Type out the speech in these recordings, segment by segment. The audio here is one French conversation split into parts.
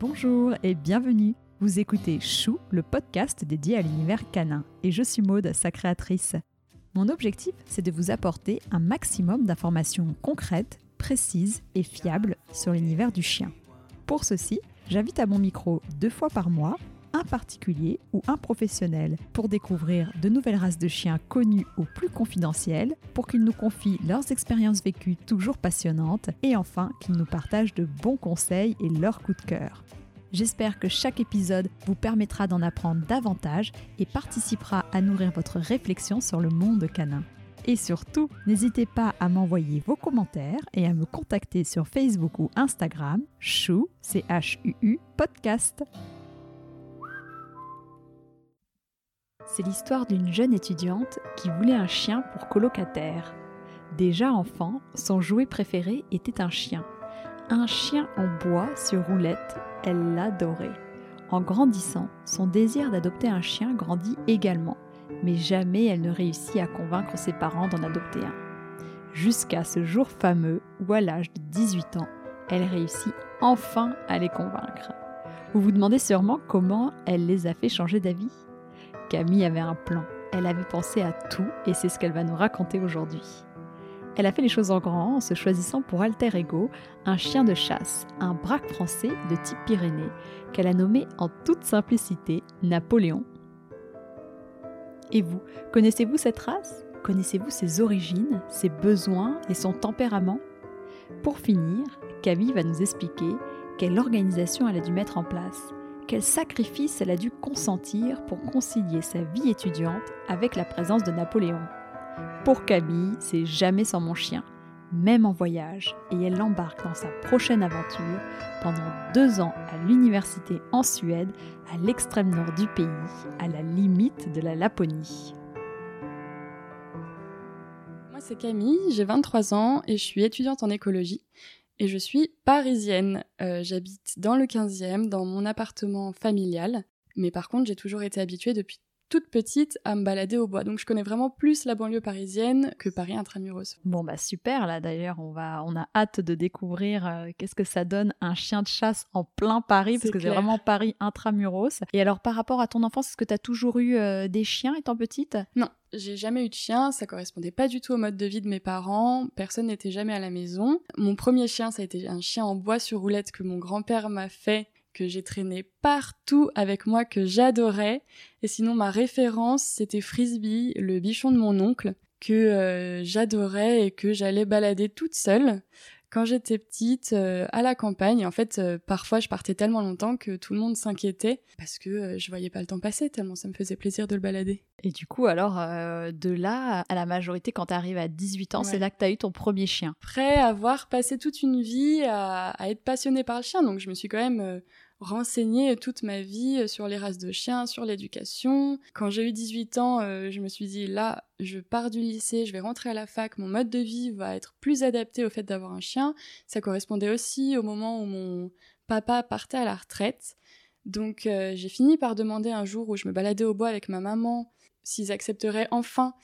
Bonjour et bienvenue. Vous écoutez Chou, le podcast dédié à l'univers canin, et je suis Maude, sa créatrice. Mon objectif, c'est de vous apporter un maximum d'informations concrètes, précises et fiables sur l'univers du chien. Pour ceci, j'invite à mon micro deux fois par mois un particulier ou un professionnel pour découvrir de nouvelles races de chiens connues ou plus confidentielles, pour qu'ils nous confient leurs expériences vécues toujours passionnantes et enfin qu'ils nous partagent de bons conseils et leurs coups de cœur. J'espère que chaque épisode vous permettra d'en apprendre davantage et participera à nourrir votre réflexion sur le monde canin. Et surtout, n'hésitez pas à m'envoyer vos commentaires et à me contacter sur Facebook ou Instagram, chou, c h u -U, podcast. C'est l'histoire d'une jeune étudiante qui voulait un chien pour colocataire. Déjà enfant, son jouet préféré était un chien. Un chien en bois sur roulette, elle l'adorait. En grandissant, son désir d'adopter un chien grandit également, mais jamais elle ne réussit à convaincre ses parents d'en adopter un. Jusqu'à ce jour fameux où à l'âge de 18 ans, elle réussit enfin à les convaincre. Vous vous demandez sûrement comment elle les a fait changer d'avis? Camille avait un plan. Elle avait pensé à tout et c'est ce qu'elle va nous raconter aujourd'hui. Elle a fait les choses en grand en se choisissant pour alter ego un chien de chasse, un braque français de type Pyrénées, qu'elle a nommé en toute simplicité Napoléon. Et vous, connaissez-vous cette race? Connaissez-vous ses origines, ses besoins et son tempérament? Pour finir, Camille va nous expliquer quelle organisation elle a dû mettre en place quel sacrifice elle a dû consentir pour concilier sa vie étudiante avec la présence de Napoléon. Pour Camille, c'est jamais sans mon chien, même en voyage, et elle l'embarque dans sa prochaine aventure pendant deux ans à l'université en Suède, à l'extrême nord du pays, à la limite de la Laponie. Moi c'est Camille, j'ai 23 ans et je suis étudiante en écologie et je suis parisienne. Euh, j'habite dans le 15e, dans mon appartement familial. Mais par contre, j'ai toujours été habituée depuis toute petite à me balader au bois. Donc je connais vraiment plus la banlieue parisienne que Paris intramuros. Bon bah super là d'ailleurs, on va on a hâte de découvrir euh, qu'est-ce que ça donne un chien de chasse en plein Paris parce que c'est vraiment Paris intramuros. Et alors par rapport à ton enfance, est-ce que tu as toujours eu euh, des chiens étant petite? Non, j'ai jamais eu de chien, ça correspondait pas du tout au mode de vie de mes parents, personne n'était jamais à la maison. Mon premier chien, ça a été un chien en bois sur roulette que mon grand-père m'a fait que j'ai traîné partout avec moi, que j'adorais. Et sinon, ma référence, c'était Frisbee, le bichon de mon oncle, que euh, j'adorais et que j'allais balader toute seule quand j'étais petite euh, à la campagne. En fait, euh, parfois, je partais tellement longtemps que tout le monde s'inquiétait parce que je voyais pas le temps passer tellement ça me faisait plaisir de le balader. Et du coup, alors, de là à la majorité, quand tu arrives à 18 ans, c'est là que tu as eu ton premier chien. Après avoir passé toute une vie à, à, être passionnée par le chien, donc je me suis quand même renseigner toute ma vie euh, sur les races de chiens, sur l'éducation. Quand j'ai eu 18 ans, euh, je me suis dit là, je pars du lycée, je vais rentrer à la fac, mon mode de vie va être plus adapté au fait d'avoir un chien. Ça correspondait aussi au moment où mon papa partait à la retraite. Donc euh, j'ai fini par demander un jour où je me baladais au bois avec ma maman s'ils accepteraient enfin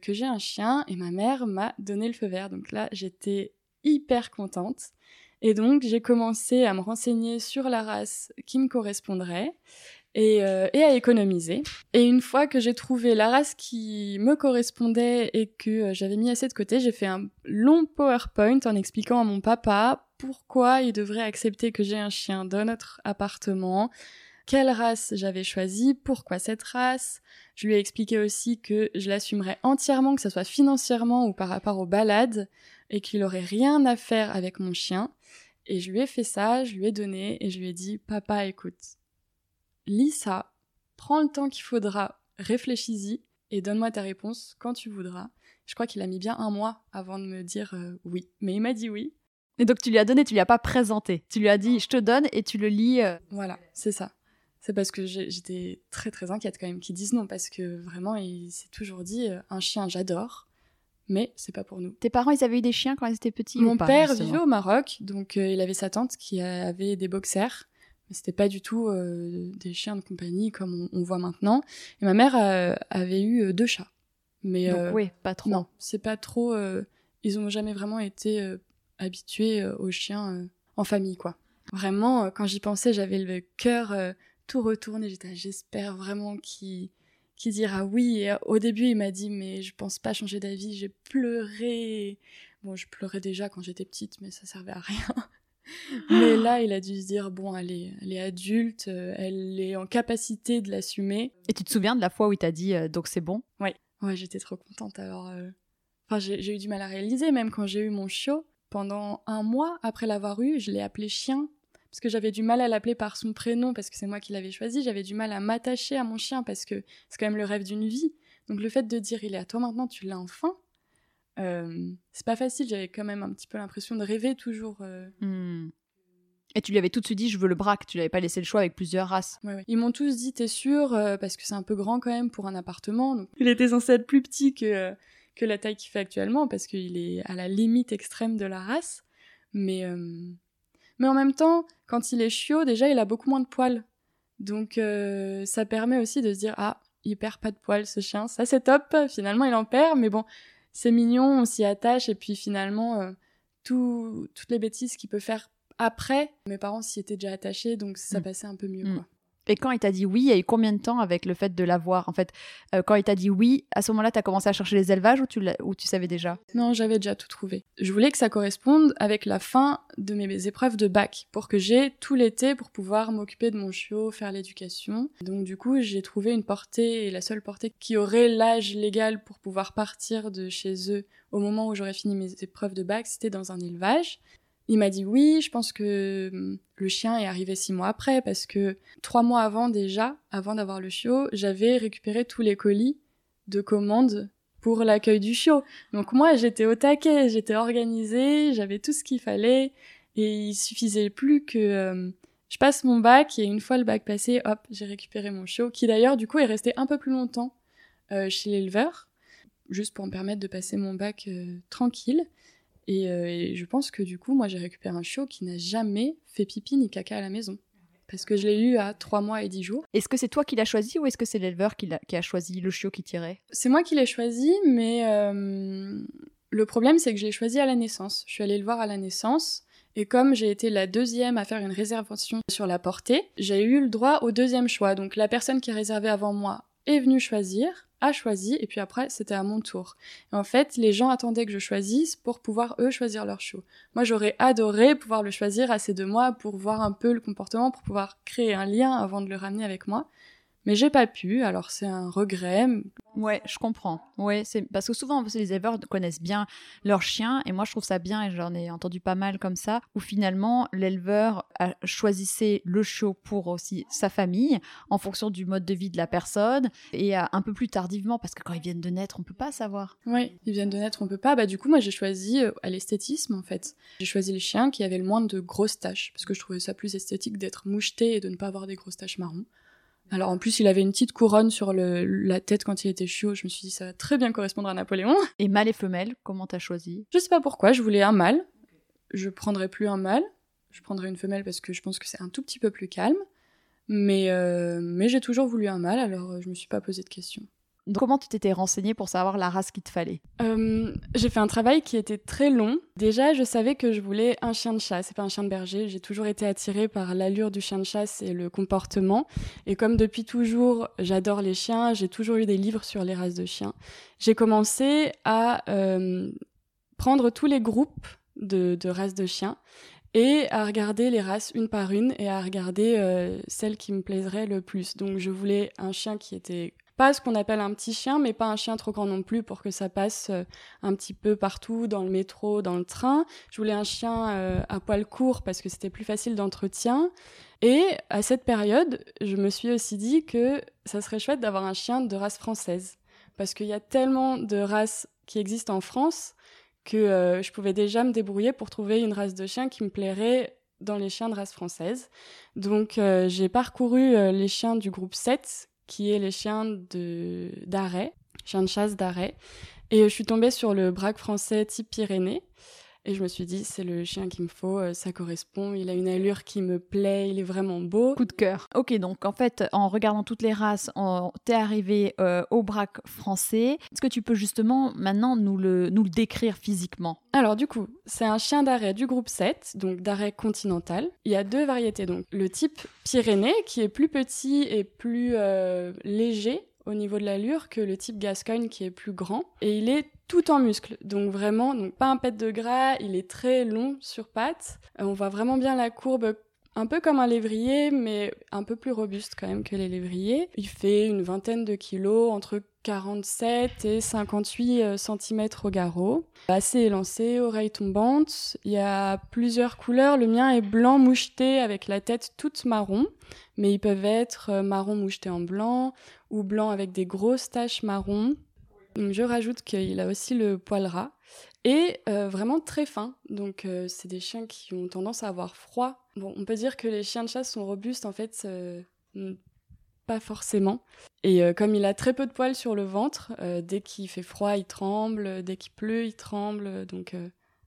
que j'ai un chien et ma mère m'a donné le feu vert. Donc là j'étais hyper contente. Et donc, j'ai commencé à me renseigner sur la race qui me correspondrait et, euh, et à économiser. Et une fois que j'ai trouvé la race qui me correspondait et que euh, j'avais mis assez de côté, j'ai fait un long PowerPoint en expliquant à mon papa pourquoi il devrait accepter que j'ai un chien dans notre appartement, quelle race j'avais choisi, pourquoi cette race. Je lui ai expliqué aussi que je l'assumerais entièrement, que ce soit financièrement ou par rapport aux balades, et qu'il aurait rien à faire avec mon chien. Et je lui ai fait ça, je lui ai donné et je lui ai dit Papa, écoute, lis ça, prends le temps qu'il faudra, réfléchis-y et donne-moi ta réponse quand tu voudras. Je crois qu'il a mis bien un mois avant de me dire euh, oui, mais il m'a dit oui. Et donc tu lui as donné, tu lui as pas présenté. Tu lui as dit je te donne et tu le lis. Euh. Voilà, c'est ça. C'est parce que j'étais très très inquiète quand même qu'ils disent non parce que vraiment il s'est toujours dit euh, un chien j'adore mais c'est pas pour nous. Tes parents, ils avaient eu des chiens quand ils étaient petits Mon père vivait au Maroc, donc euh, il avait sa tante qui avait des boxers, mais c'était pas du tout euh, des chiens de compagnie comme on, voit maintenant. Et ma mère euh, avait eu deux chats. Mais donc, oui, pas trop. Non, c'est pas trop. ils ont jamais vraiment été habitués aux chiens en famille, quoi. Vraiment, quand j'y pensais, j'avais le cœur tout retourné. J'étais, j'espère vraiment qu'il qui dira oui. Et au début, il m'a dit, mais je pense pas changer d'avis. J'ai pleuré. Bon, je pleurais déjà quand j'étais petite, mais ça servait à rien. mais là, il a dû se dire, bon, elle est, elle est adulte, euh, elle est en capacité de l'assumer. Et tu te souviens de la fois où il t'a dit, euh, donc c'est bon? Oui. Ouais, j'étais trop contente. Alors, euh, enfin, j'ai eu du mal à réaliser, même quand j'ai eu mon chiot. Pendant un mois après l'avoir eu, je l'ai appelé chien parce que j'avais du mal à l'appeler par son prénom parce que c'est moi qui l'avais choisi, j'avais du mal à m'attacher à mon chien parce que c'est quand même le rêve d'une vie. Donc le fait de dire il est à toi maintenant, tu l'as enfin, euh, c'est pas facile, j'avais quand même un petit peu l'impression de rêver toujours. Euh. Hmm. Et tu lui avais tout de suite dit je veux le braque, tu n'avais pas laissé le choix avec plusieurs races. Ils m'ont tous dit t'es sûr euh, parce que c'est un peu grand quand même pour un appartement. Donc il était censé être plus petit que que la taille qu'il fait actuellement parce qu'il est à la limite extrême de la race. Mais mais en même temps, quand il est chiot, déjà, il a beaucoup moins de poils. Donc, euh, ça permet aussi de se dire, ah, il perd pas de poils, ce chien. Ça, c'est top. Finalement, il en perd, mais bon, c'est mignon, on s'y attache. Et puis, finalement, euh, toutes les bêtises qu'il peut faire après, mes parents s'y étaient déjà attachés, donc ça mm. passait un peu mieux, mm. quoi. Et quand il t'a dit oui, il y a eu combien de temps avec le fait de l'avoir En fait, euh, quand il t'a dit oui, à ce moment-là, tu as commencé à chercher les élevages ou tu, ou tu savais déjà? Non, j'avais déjà tout trouvé. Je voulais que ça corresponde avec la fin de mes épreuves de bac, pour que j'ai tout l'été pour pouvoir m'occuper de mon chiot, faire l'éducation. Donc du coup, j'ai trouvé une portée, et la seule portée qui aurait l'âge légal pour pouvoir partir de chez eux au moment où j'aurais fini mes épreuves de bac, c'était dans un élevage. Il m'a dit oui, je pense que hum, le chien est arrivé six mois après parce que trois mois avant déjà, avant d'avoir le chiot, j'avais récupéré tous les colis de commandes pour l'accueil du chiot. Donc moi, j'étais au taquet, j'étais organisée, j'avais tout ce qu'il fallait et il suffisait plus que hum, je passe mon bac et une fois le bac passé, hop, j'ai récupéré mon chiot qui d'ailleurs du coup est resté un peu plus longtemps euh, chez l'éleveur juste pour me permettre de passer mon bac euh, tranquille. Euh, et, je pense que du coup, moi, j'ai récupéré un chiot qui n'a jamais fait pipi ni caca à la maison. Parce que je l'ai eu à 3 mois et 10 jours. Est-ce que c'est toi qui l'as choisi ou est-ce que c'est l'éleveur qui, qui, a choisi le chiot qui tirait? C'est moi qui l'ai choisi, mais euh, le problème, c'est que je l'ai choisi à la naissance. Je suis allée le voir à la naissance. Et comme j'ai été la deuxième à faire une réservation sur la portée, j'ai eu le droit au deuxième choix. Donc la personne qui a réservé avant moi est venue choisir a choisi et puis après c'était à mon tour. Et en fait, les gens attendaient que je choisisse pour pouvoir eux choisir leur show. Moi, j'aurais adoré pouvoir le choisir assez de moi pour voir un peu le comportement, pour pouvoir créer un lien avant de le ramener avec moi. Mais j'ai pas pu, alors c'est un regret. Ouais, je comprends. Ouais, c'est parce que souvent les éleveurs connaissent bien leur chien et moi je trouve ça bien et j'en ai entendu pas mal comme ça où finalement l'éleveur choisissait le chiot pour aussi sa famille en fonction du mode de vie de la personne et un peu plus tardivement parce que quand ils viennent de naître, on peut pas savoir. Oui, ils viennent de naître, on peut pas. Bah du coup, moi j'ai choisi euh, à l'esthétisme en fait. J'ai choisi les chiens qui avaient le moins de grosses taches parce que je trouvais ça plus esthétique d'être moucheté et de ne pas avoir des grosses taches marron. Alors en plus, il avait une petite couronne sur le, la tête quand il était chiot. Je me suis dit, ça va très bien correspondre à Napoléon. Et mâle et femelle, comment t'as choisi? Je sais pas pourquoi, je voulais un mâle. Je prendrais plus un mâle. Je prendrais une femelle parce que je pense que c'est un tout petit peu plus calme. Mais, euh, mais j'ai toujours voulu un mâle, alors euh, je me suis pas posé de questions. Comment tu t'étais renseignée pour savoir la race qu'il te fallait? Euh, J'ai fait un travail qui était très long. Déjà, je savais que je voulais un chien de chasse, et pas un chien de berger. J'ai toujours été attirée par l'allure du chien de chasse et le comportement. Et comme depuis toujours, j'adore les chiens, j'ai toujours eu des livres sur les races de chiens. J'ai commencé à euh, prendre tous les groupes de, races de chiens et à regarder les races une par une et à regarder euh, celles qui me plaiseraient le plus. Donc je voulais un chien qui était pas ce qu'on appelle un petit chien, mais pas un chien trop grand non plus pour que ça passe euh, un petit peu partout, dans le métro, dans le train. Je voulais un chien euh, à poil court parce que c'était plus facile d'entretien. Et à cette période, je me suis aussi dit que ça serait chouette d'avoir un chien de race française. Parce qu'il y a tellement de races qui existent en France que euh, je pouvais déjà me débrouiller pour trouver une race de chien qui me plairait dans les chiens de race française. Donc j'ai parcouru les chiens du groupe 7 qui est les chiens d'arrêt, chiens de chasse d'arrêt. Et je suis tombée sur le braque français type Pyrénées. Et je me suis dit, c'est le chien qu'il me faut, euh, ça correspond, il a une allure qui me plaît, il est vraiment beau. Coup de cœur. Ok, donc en fait, en regardant toutes les races, t'es arrivé euh, au braque français. Est-ce que tu peux justement maintenant nous le, nous le décrire physiquement? Alors du coup, c'est un chien d'arrêt du groupe 7, donc d'arrêt continental. Il y a deux variétés, donc le type Pyrénées, qui est plus petit et plus euh, léger, au niveau de l'allure que le type Gascogne qui est plus grand. Et il est tout en muscles, donc vraiment, donc pas un pet de gras, il est très long sur pattes. Euh, on voit vraiment bien la courbe un peu comme un lévrier, mais un peu plus robuste quand même que les lévriers. Il fait une vingtaine de kilos, entre 47 et 58 euh, cm au garrot. Assez élancé, oreilles tombantes. Il y a plusieurs couleurs. Le mien est blanc moucheté avec la tête toute marron, mais ils peuvent être euh, marron moucheté en blanc ou blanc avec des grosses taches marron. je rajoute qu'il a aussi le poil ras et euh, vraiment très fin. Donc c'est des chiens qui ont tendance à avoir froid Bon, on peut dire que les chiens de chasse sont robustes, en fait, pas forcément. Et euh, comme il a très peu de poils sur le ventre, euh, dès qu'il fait froid, il tremble, dès qu'il pleut, il tremble. Donc,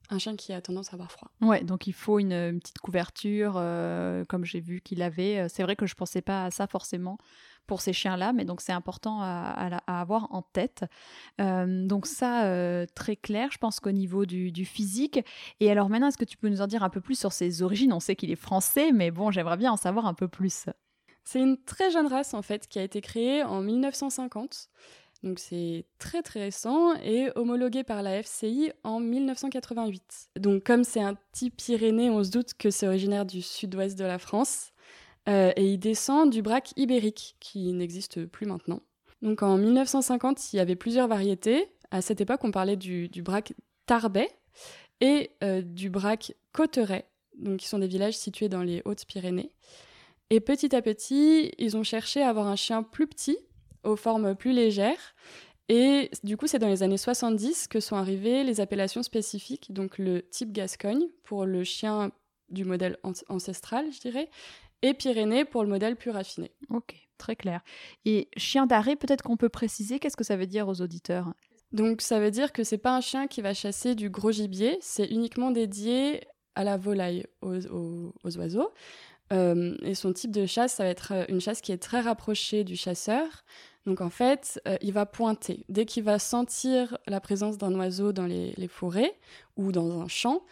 un chien qui a tendance à avoir froid. Ouais, donc il faut une, petite couverture, comme j'ai vu qu'il avait. C'est vrai que je pensais pas à ça forcément pour ces chiens-là, mais donc c'est important à, avoir en tête. Euh, donc ça, euh, très clair, je pense qu'au niveau du, physique. Et alors maintenant, est-ce que tu peux nous en dire un peu plus sur ses origines? On sait qu'il est français, mais bon, j'aimerais bien en savoir un peu plus. C'est une très jeune race en fait qui a été créée en 1950. Donc c'est très très récent et homologué par la FCI en 1988. Donc comme c'est un type pyrénées, on se doute que c'est originaire du sud-ouest de la France. Euh, et il descend du braque ibérique, qui n'existe plus maintenant. Donc en 1950, il y avait plusieurs variétés. À cette époque, on parlait du, du braque tarbais et euh, du braque cotteret, donc qui sont des villages situés dans les Hautes-Pyrénées. Et petit à petit, ils ont cherché à avoir un chien plus petit, aux formes plus légères. Et du coup, c'est dans les années 70 que sont arrivées les appellations spécifiques, donc le type Gascogne pour le chien du modèle ancestral, je dirais, et Pyrénées pour le modèle plus raffiné. Ok, très clair. Et chien d'arrêt, peut-être qu'on peut préciser, qu'est-ce que ça veut dire aux auditeurs? Donc ça veut dire que c'est pas un chien qui va chasser du gros gibier, c'est uniquement dédié à la volaille, aux, oiseaux. Euh, et son type de chasse, ça va être euh, une chasse qui est très rapprochée du chasseur. Donc en fait, euh, il va pointer. Dès qu'il va sentir la présence d'un oiseau dans les, forêts ou dans un champ,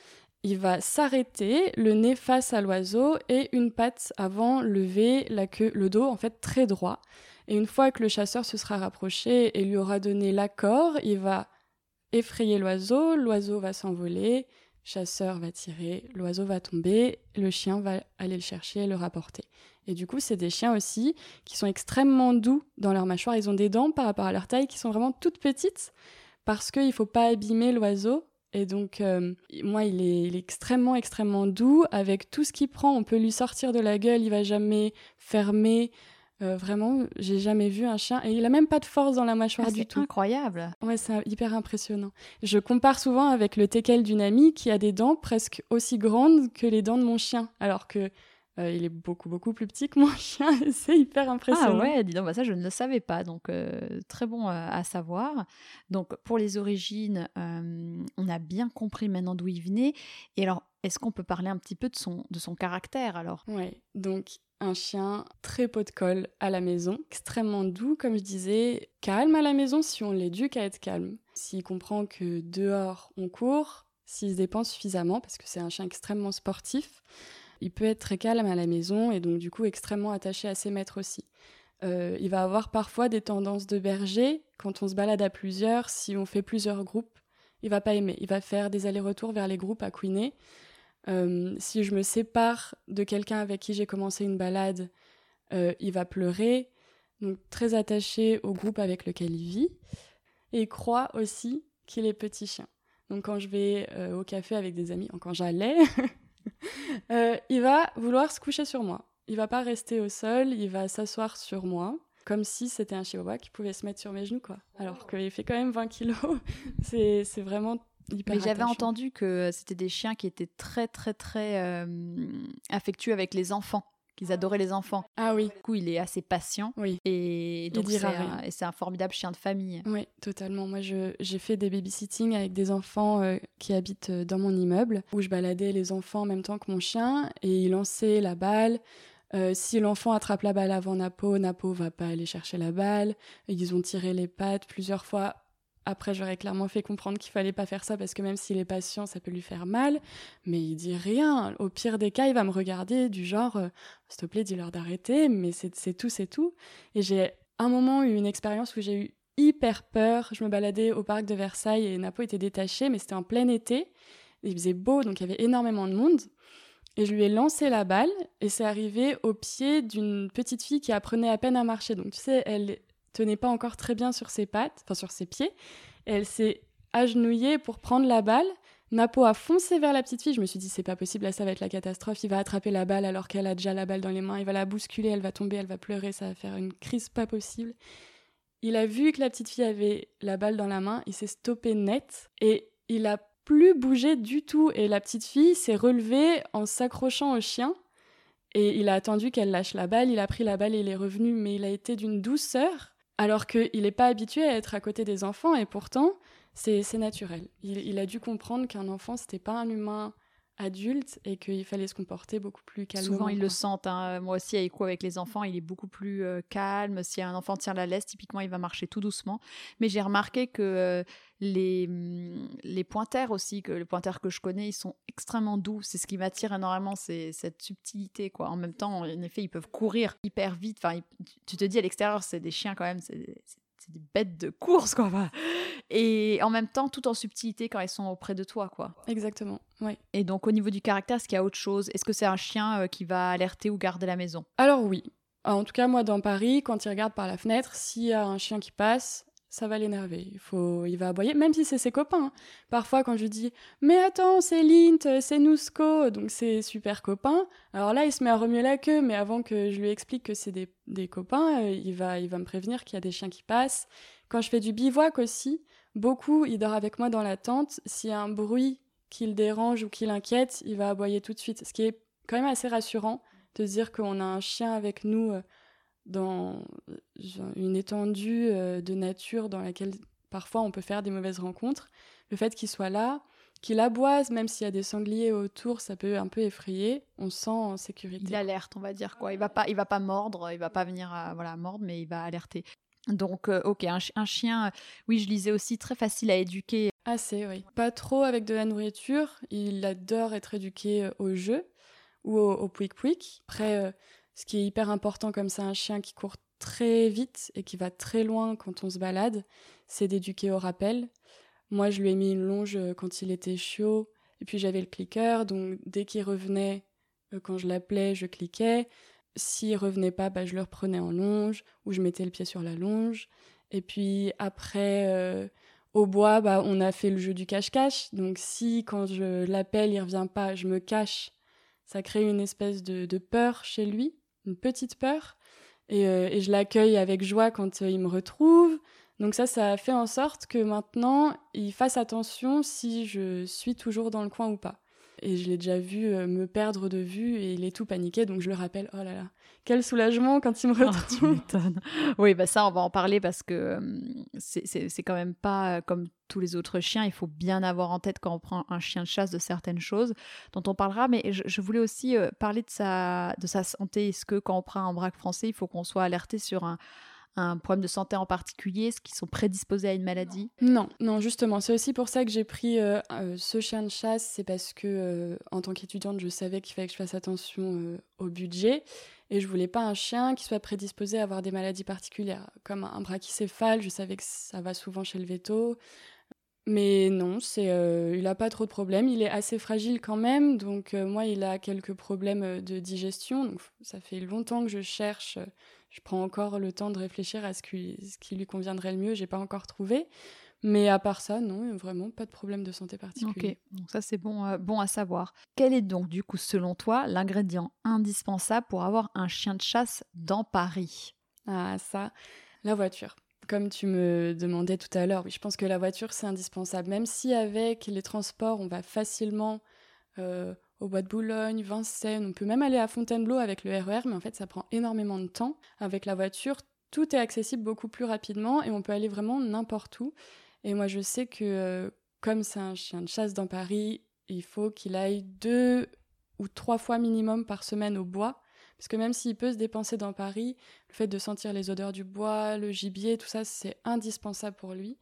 il va s'arrêter, le nez face à l'oiseau et une patte avant lever la queue, le dos en fait très droit. Et une fois que le chasseur se sera rapproché et lui aura donné l'accord, il va effrayer l'oiseau, l'oiseau va s'envoler, chasseur va tirer, l'oiseau va tomber, le chien va aller le chercher et le rapporter. Et du coup, c'est des chiens aussi qui sont extrêmement doux dans leur mâchoire. Ils ont des dents par rapport à leur taille qui sont vraiment toutes petites parce qu'il ne faut pas abîmer l'oiseau et donc, euh, moi, il est, extrêmement, extrêmement doux. Avec tout ce qu'il prend, on peut lui sortir de la gueule, il va jamais fermer. Euh, vraiment, j'ai jamais vu un chien. Et il a même pas de force dans la mâchoire ah, du tout. C'est incroyable. Ouais, c'est hyper impressionnant. Je compare souvent avec le teckel d'une amie qui a des dents presque aussi grandes que les dents de mon chien. Alors que euh, il est beaucoup, beaucoup plus petit que mon chien c'est hyper impressionnant. Ah ouais, dis donc, bah ça je ne le savais pas, donc euh, très bon euh, à savoir. Donc pour les origines, on a bien compris maintenant d'où il venait. Et alors, est-ce qu'on peut parler un petit peu de son, de son caractère alors? Ouais, donc un chien très pot de colle à la maison, extrêmement doux, comme je disais, calme à la maison si on l'éduque à être calme. S'il comprend que dehors on court, s'il se dépend suffisamment, parce que c'est un chien extrêmement sportif, il peut être très calme à la maison et donc du coup extrêmement attaché à ses maîtres aussi. Euh, il va avoir parfois des tendances de berger quand on se balade à plusieurs, si on fait plusieurs groupes, il va pas aimer. Il va faire des allers-retours vers les groupes à couiner. Euh, si je me sépare de quelqu'un avec qui j'ai commencé une balade, euh, il va pleurer. Donc très attaché au groupe avec lequel il vit. Et il croit aussi qu'il est petit chien. Donc quand je vais au café avec des amis, quand j'allais, Euh, il va vouloir se coucher sur moi. Il va pas rester au sol, il va s'asseoir sur moi, comme si c'était un chihuahua qui pouvait se mettre sur mes genoux, quoi. Alors qu'il fait quand même 20 kilos. c'est, vraiment Mais j'avais entendu que c'était des chiens qui étaient très, très, très euh, affectueux avec les enfants qu'ils adoraient les enfants. Ah oui. Du coup, il est assez patient. Oui. Et donc, c'est un, formidable chien de famille. Oui, totalement. Moi, j'ai fait des babysitting avec des enfants euh, qui habitent euh, dans mon immeuble, où je baladais les enfants en même temps que mon chien, et il lançait la balle. Euh, si l'enfant attrape la balle avant Napo, Napo va pas aller chercher la balle. Ils ont tiré les pattes plusieurs fois après, j'aurais clairement fait comprendre qu'il fallait pas faire ça parce que même s'il est patient, ça peut lui faire mal. Mais il dit rien. Au pire des cas, il va me regarder du genre, euh, s'il te plaît, dis-leur d'arrêter. Mais c'est tout, c'est tout. Et j'ai un moment eu une expérience où j'ai eu hyper peur. Je me baladais au parc de Versailles et Napo était détaché, mais c'était en plein été. Il faisait beau, donc il y avait énormément de monde. Et je lui ai lancé la balle et c'est arrivé au pied d'une petite fille qui apprenait à peine à marcher. Donc tu sais, elle tenait pas encore très bien sur ses pattes, enfin sur ses pieds. elle s'est agenouillée pour prendre la balle. Napo a foncé vers la petite fille. Je me suis dit, c'est pas possible, là, ça va être la catastrophe. Il va attraper la balle alors qu'elle a déjà la balle dans les mains. Il va la bousculer, elle va tomber, elle va pleurer, ça va faire une crise pas possible. Il a vu que la petite fille avait la balle dans la main, il s'est stoppé net et il a plus bougé du tout. Et la petite fille s'est relevée en s'accrochant au chien. Et il a attendu qu'elle lâche la balle, il a pris la balle et il est revenu, mais il a été d'une douceur alors qu'il n'est pas habitué à être à côté des enfants et pourtant c'est naturel. Il, a dû comprendre qu'un enfant c'était pas un humain adulte et qu'il fallait se comporter beaucoup plus calmement. Souvent ils le sentent. Hein. Moi aussi, avec les enfants, il est beaucoup plus euh, calme. Si un enfant tient la laisse, typiquement, il va marcher tout doucement. Mais j'ai remarqué que euh, les, mm, les pointers aussi, que les pointers que je connais, ils sont extrêmement doux. C'est ce qui m'attire énormément, c'est cette subtilité. Quoi. En même temps, en effet, ils peuvent courir hyper vite. Enfin, tu te dis à l'extérieur, c'est des chiens quand même, c'est des bêtes de course, quoi. Et en même temps, tout en subtilité quand ils sont auprès de toi, quoi. Exactement, oui. Et donc, au niveau du caractère, est-ce qu'il y a autre chose? Est-ce que c'est un chien euh, qui va alerter ou garder la maison? Alors oui. En tout cas, moi, dans Paris, quand il regarde par la fenêtre, s'il y a un chien qui passe, ça va l'énerver. Il faut, il va aboyer, même si c'est ses copains. Parfois, quand je dis, mais attends, c'est Lint, c'est Nusco, donc c'est super copains. Alors là, il se met à remuer la queue, mais avant que je lui explique que c'est des, des, copains, euh, il va, il va me prévenir qu'il y a des chiens qui passent. Quand je fais du bivouac aussi, beaucoup, il dort avec moi dans la tente. S'il y a un bruit qui le dérange ou qui l'inquiète, il va aboyer tout de suite. Ce qui est quand même assez rassurant de dire qu'on a un chien avec nous. Euh, dans une étendue euh, de nature dans laquelle parfois on peut faire des mauvaises rencontres, le fait qu'il soit là, qu'il aboise, même s'il y a des sangliers autour, ça peut un peu effrayer. On se sent en sécurité. Il alerte, on va dire quoi. Il va pas, il va pas mordre, il va pas venir à, voilà mordre, mais il va alerter. Donc, euh, ok, un, chien, oui, je lisais aussi très facile à éduquer. Assez, oui. Pas trop avec de la nourriture. Il adore être éduqué euh, au jeu ou au, au pouic pouic. Après, ce qui est hyper important comme c'est un chien qui court très vite et qui va très loin quand on se balade, c'est d'éduquer au rappel. Moi, je lui ai mis une longe euh, quand il était chiot, et puis j'avais le clicker, donc dès qu'il revenait, euh, quand je l'appelais, je cliquais. S'il revenait pas, bah, je le reprenais en longe, ou je mettais le pied sur la longe. Et puis après, euh, au bois, bah, on a fait le jeu du cache-cache. Donc si, quand je l'appelle, il revient pas, je me cache, ça crée une espèce de peur chez lui une petite peur. Et, euh, et je l'accueille avec joie quand euh, il me retrouve. Donc ça, ça fait en sorte que maintenant, il fasse attention si je suis toujours dans le coin ou pas. Et je l'ai déjà vu euh, me perdre de vue et il est tout paniqué, donc je le rappelle. Oh là là, quel soulagement quand il me ah, retrouve. oui, bah ça, on va en parler parce que euh, c'est quand même pas euh, comme tous les autres chiens. Il faut bien avoir en tête quand on prend un chien de chasse de certaines choses dont on parlera. Mais je, voulais aussi parler de sa, de sa santé. Est-ce que quand on prend un braque français, il faut qu'on soit alerté sur un un problème de santé en particulier Est-ce qu'ils sont prédisposés à une maladie? Non, non, justement. C'est aussi pour ça que j'ai pris euh, euh, ce chien de chasse. C'est parce que, euh, en tant qu'étudiante, je savais qu'il fallait que je fasse attention au budget. Et je voulais pas un chien qui soit prédisposé à avoir des maladies particulières. Comme un brachycéphale, je savais que ça va souvent chez le veto. Mais non, c'est, il n'a pas trop de problèmes. Il est assez fragile quand même. Donc, moi, il a quelques problèmes de digestion. Donc, ça fait longtemps que je cherche je prends encore le temps de réfléchir à ce qui, ce qui lui conviendrait le mieux. J'ai pas encore trouvé. Mais à part ça, non, vraiment pas de problème de santé particulier. Ok, donc ça c'est bon, euh, bon à savoir. Quel est donc du coup selon toi l'ingrédient indispensable pour avoir un chien de chasse dans Paris? Ah ça, la voiture. Comme tu me demandais tout à l'heure, oui, je pense que la voiture c'est indispensable. Même si avec les transports on va facilement euh, au Bois de Boulogne, Vincennes, on peut même aller à Fontainebleau avec le RER, e mais en fait ça prend énormément de temps. Avec la voiture, tout est accessible beaucoup plus rapidement et on peut aller vraiment n'importe où. Et moi je sais que euh, comme c'est un chien de chasse dans Paris, il faut qu'il aille deux ou trois fois minimum par semaine au bois. Parce que même s'il peut se dépenser dans Paris, le fait de sentir les odeurs du bois, le gibier, tout ça, c'est indispensable pour lui.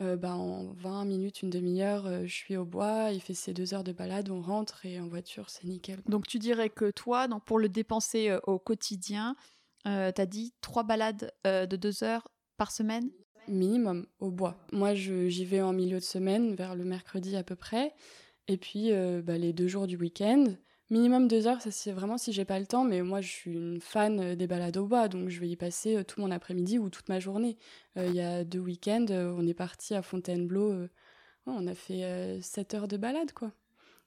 Euh, bah, en 20 minutes, une demi-heure, euh, je suis au bois, il fait ses deux heures de balade, on rentre et en voiture, c'est nickel. Donc tu dirais que toi, donc, pour le dépenser euh, au quotidien, tu as dit trois balades de deux heures par semaine? Minimum, au bois. Moi, j'y vais en milieu de semaine, vers le mercredi à peu près. Et puis, bah, les deux jours du week-end. Minimum deux heures, ça c'est vraiment si j'ai pas le temps, mais moi je suis une fan euh, des balades au bois, donc je vais y passer euh, tout mon après-midi ou toute ma journée. Euh, il y a deux week-ends, on est parti à Fontainebleau, on a fait sept heures de balade quoi.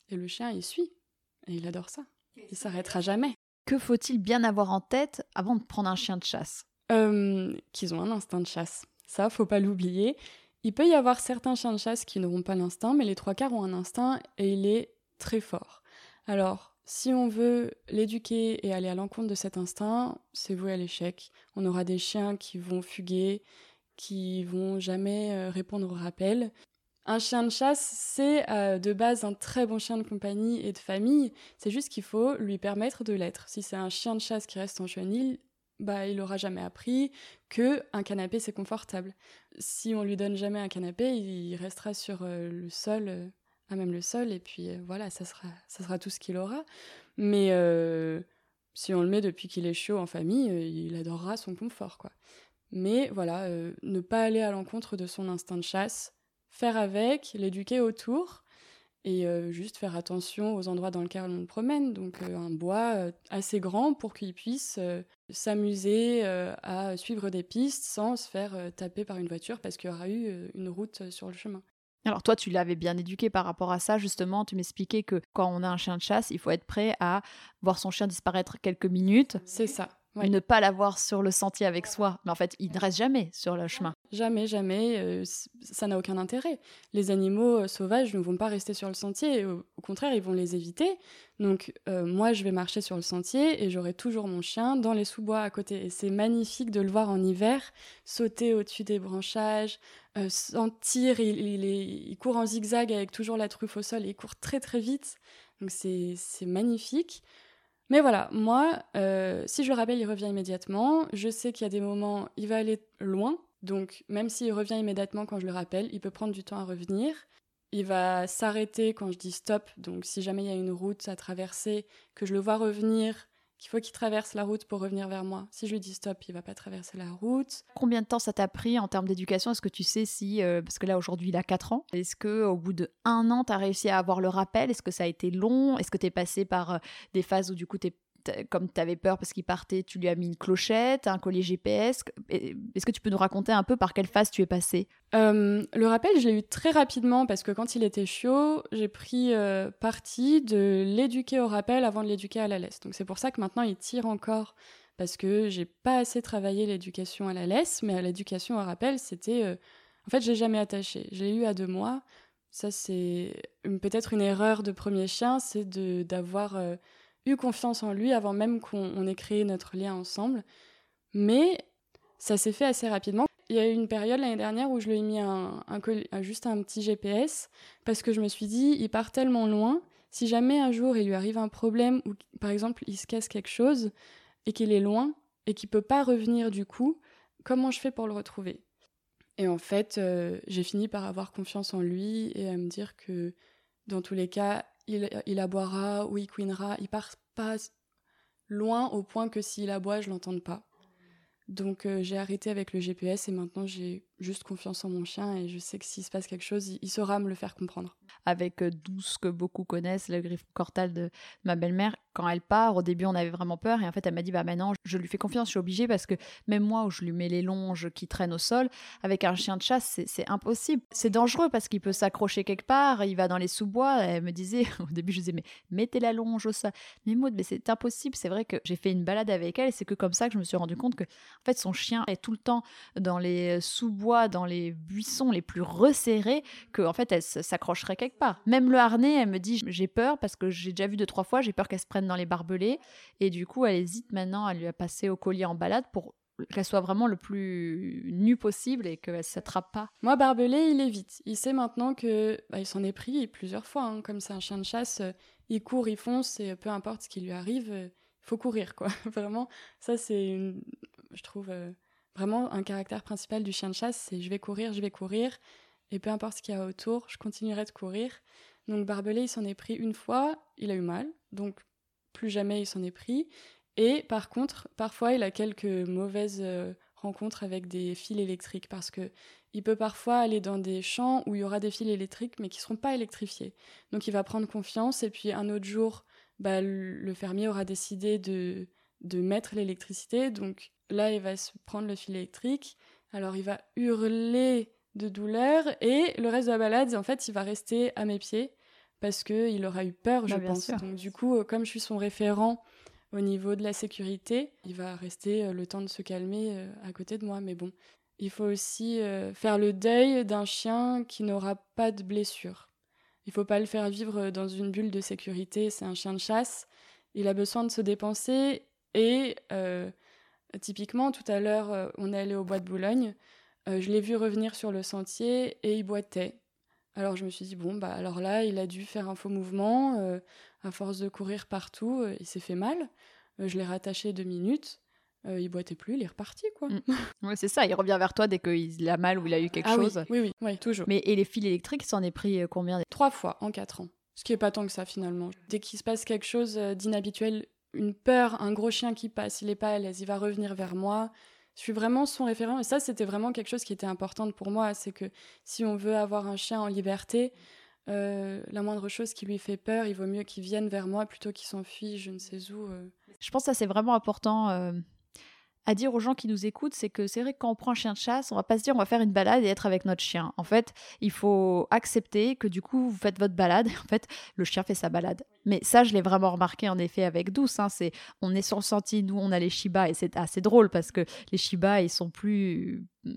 Et le chien il suit, et il adore ça. Il s'arrêtera jamais. Que faut-il bien avoir en tête avant de prendre un chien de chasse? Qu'ils ont un instinct de chasse. Ça, faut pas l'oublier. Il peut y avoir certains chiens de chasse qui n'auront pas l'instinct, mais les trois quarts ont un instinct et il est très fort. Alors, si on veut l'éduquer et aller à l'encontre de cet instinct, c'est voué à l'échec. On aura des chiens qui vont fuguer, qui vont jamais euh, répondre au rappel. Un chien de chasse, c'est euh, de base un très bon chien de compagnie et de famille. C'est juste qu'il faut lui permettre de l'être. Si c'est un chien de chasse qui reste en chenille, bah il aura jamais appris que un canapé c'est confortable. Si on lui donne jamais un canapé, il restera sur euh, le sol même le sol, et puis euh, voilà, ça sera, ça sera tout ce qu'il aura. Mais euh, si on le met depuis qu'il est chaud en famille, euh, il adorera son confort, quoi. Mais voilà, ne pas aller à l'encontre de son instinct de chasse, faire avec, l'éduquer autour, et juste faire attention aux endroits dans lesquels on le promène. Donc un bois assez grand pour qu'il puisse s'amuser à suivre des pistes sans se faire taper par une voiture parce qu'il y aura eu une route sur le chemin. Alors toi, tu l'avais bien éduqué par rapport à ça, justement. Tu m'expliquais que quand on a un chien de chasse, il faut être prêt à voir son chien disparaître quelques minutes. C'est ça. Ne pas l'avoir sur le sentier avec soi. Mais en fait, il ne reste jamais sur le chemin. Jamais, jamais. Euh, ça n'a aucun intérêt. Les animaux euh, sauvages ne vont pas rester sur le sentier. Au, contraire, ils vont les éviter. Donc, euh, moi, je vais marcher sur le sentier et j'aurai toujours mon chien dans les sous-bois à côté. Et c'est magnifique de le voir en hiver sauter au-dessus des branchages, sentir. Il, court en zigzag avec toujours la truffe au sol. Et il court très, très vite. Donc, c'est magnifique. Mais voilà, moi, si je le rappelle, il revient immédiatement. Je sais qu'il y a des moments, il va aller loin. Donc, même s'il revient immédiatement quand je le rappelle, il peut prendre du temps à revenir. Il va s'arrêter quand je dis stop. Donc, si jamais il y a une route à traverser, que je le vois revenir, qu'il faut qu'il traverse la route pour revenir vers moi. Si je lui dis stop, il va pas traverser la route. Combien de temps ça t'a pris en termes d'éducation? Est-ce que tu sais si, euh, parce que là aujourd'hui il a 4 ans, est-ce que au bout de un an tu as réussi à avoir le rappel? Est-ce que ça a été long? Est-ce que tu es passé par euh, des phases où du coup tu es comme tu avais peur parce qu'il partait, tu lui as mis une clochette, un collier GPS. Est-ce que tu peux nous raconter un peu par quelle phase tu es passé? Euh, Le rappel, je l'ai eu très rapidement parce que quand il était chaud, j'ai pris euh, parti de l'éduquer au rappel avant de l'éduquer à la laisse. Donc c'est pour ça que maintenant il tire encore parce que j'ai pas assez travaillé l'éducation à la laisse, mais à l'éducation au rappel, c'était. Euh, en fait, je l'ai jamais attaché. Je l'ai eu à deux mois. Ça, c'est peut-être une erreur de premier chien, c'est d'avoir eu confiance en lui avant même qu'on ait créé notre lien ensemble. Mais ça s'est fait assez rapidement. Il y a eu une période l'année dernière où je lui ai mis un, juste un petit GPS parce que je me suis dit, il part tellement loin, si jamais un jour il lui arrive un problème ou par exemple il se casse quelque chose et qu'il est loin et qu'il peut pas revenir du coup, comment je fais pour le retrouver? Et en fait, euh, j'ai fini par avoir confiance en lui et à me dire que dans tous les cas, il, il aboiera ou il couinera, il part pas loin au point que s'il aboie, je l'entende pas. Donc euh, j'ai arrêté avec le GPS et maintenant j'ai juste confiance en mon chien et je sais que s'il se passe quelque chose, il, saura me le faire comprendre. Avec euh, d'où ce que beaucoup connaissent, le griffe cortal de ma belle-mère, quand elle part, au début, on avait vraiment peur. Et en fait, elle m'a dit, bah maintenant, je lui fais confiance, je suis obligée parce que même moi, où je lui mets les longes qui traînent au sol, avec un chien de chasse, c'est impossible. C'est dangereux parce qu'il peut s'accrocher quelque part, il va dans les sous-bois. Elle me disait, au début, je disais, mais mettez la longe au sol. Mais Maud, mais c'est impossible. C'est vrai que j'ai fait une balade avec elle et c'est que comme ça que je me suis rendu compte que, en fait, son chien est tout le temps dans les sous-bois, dans les buissons les plus resserrés, que, en fait, elle s'accrocherait quelque part. Même le harnais, elle me dit, j'ai peur parce que j'ai déjà vu deux, trois fois, j'ai peur qu'elle se prenne dans les barbelés. Et du coup, elle hésite maintenant à lui passer au collier en balade pour qu'elle soit vraiment le plus nue possible et qu'elle s'attrape pas. Moi, Barbelé, il évite. Il sait maintenant que bah, il s'en est pris plusieurs fois. Hein. Comme c'est un chien de chasse, il court, il fonce et peu importe ce qui lui arrive, il faut courir. quoi. vraiment, ça, c'est, une... je trouve, euh, vraiment un caractère principal du chien de chasse c'est je vais courir, je vais courir. Et peu importe ce qu'il y a autour, je continuerai de courir. Donc Barbelé, il s'en est pris une fois, il a eu mal. Donc plus jamais il s'en est pris. Et par contre, parfois, il a quelques mauvaises euh, rencontres avec des fils électriques parce que il peut parfois aller dans des champs où il y aura des fils électriques mais qui seront pas électrifiés. Donc il va prendre confiance et puis un autre jour, bah, le fermier aura décidé de, de mettre l'électricité. Donc là, il va se prendre le fil électrique. Alors il va hurler de douleur et le reste de la balade, en fait, il va rester à mes pieds parce qu'il aura eu peur, je bah, pense. Donc du coup, euh, comme je suis son référent au niveau de la sécurité, il va rester euh, le temps de se calmer euh, à côté de moi. Mais bon, il faut aussi faire le deuil d'un chien qui n'aura pas de blessure. Il faut pas le faire vivre dans une bulle de sécurité. C'est un chien de chasse. Il a besoin de se dépenser. Et typiquement, tout à l'heure, on est allé au bois de Boulogne. je l'ai vu revenir sur le sentier et il boitait. Alors je me suis dit, bon, bah alors là, il a dû faire un faux mouvement, euh, à force de courir partout, euh, il s'est fait mal. Euh, je l'ai rattaché deux minutes, il boitait plus, il est reparti, quoi. Mm. Oui, c'est ça, il revient vers toi dès qu'il a mal ou il a eu quelque ah chose. Oui, oui, oui, toujours. Mais et les fils électriques, s'en est pris combien? Trois fois en quatre ans. Ce qui est pas tant que ça, finalement. Dès qu'il se passe quelque chose d'inhabituel, une peur, un gros chien qui passe, il est pas à l'aise, il va revenir vers moi, je suis vraiment son référent. Et ça, c'était vraiment quelque chose qui était important pour moi. C'est que si on veut avoir un chien en liberté, euh, la moindre chose qui lui fait peur, il vaut mieux qu'il vienne vers moi plutôt qu'il s'enfuit je ne sais où. Euh. Je pense que ça, c'est vraiment important. Euh, à dire aux gens qui nous écoutent, c'est que c'est vrai que quand on prend un chien de chasse, on va pas se dire on va faire une balade et être avec notre chien. En fait, il faut accepter que du coup vous faites votre balade et en fait le chien fait sa balade. Mais ça, je l'ai vraiment remarqué en effet avec Douce. Hein, c'est on est sur le sentier, nous on a les Shiba et c'est assez drôle parce que les Shiba ils sont plus hmm,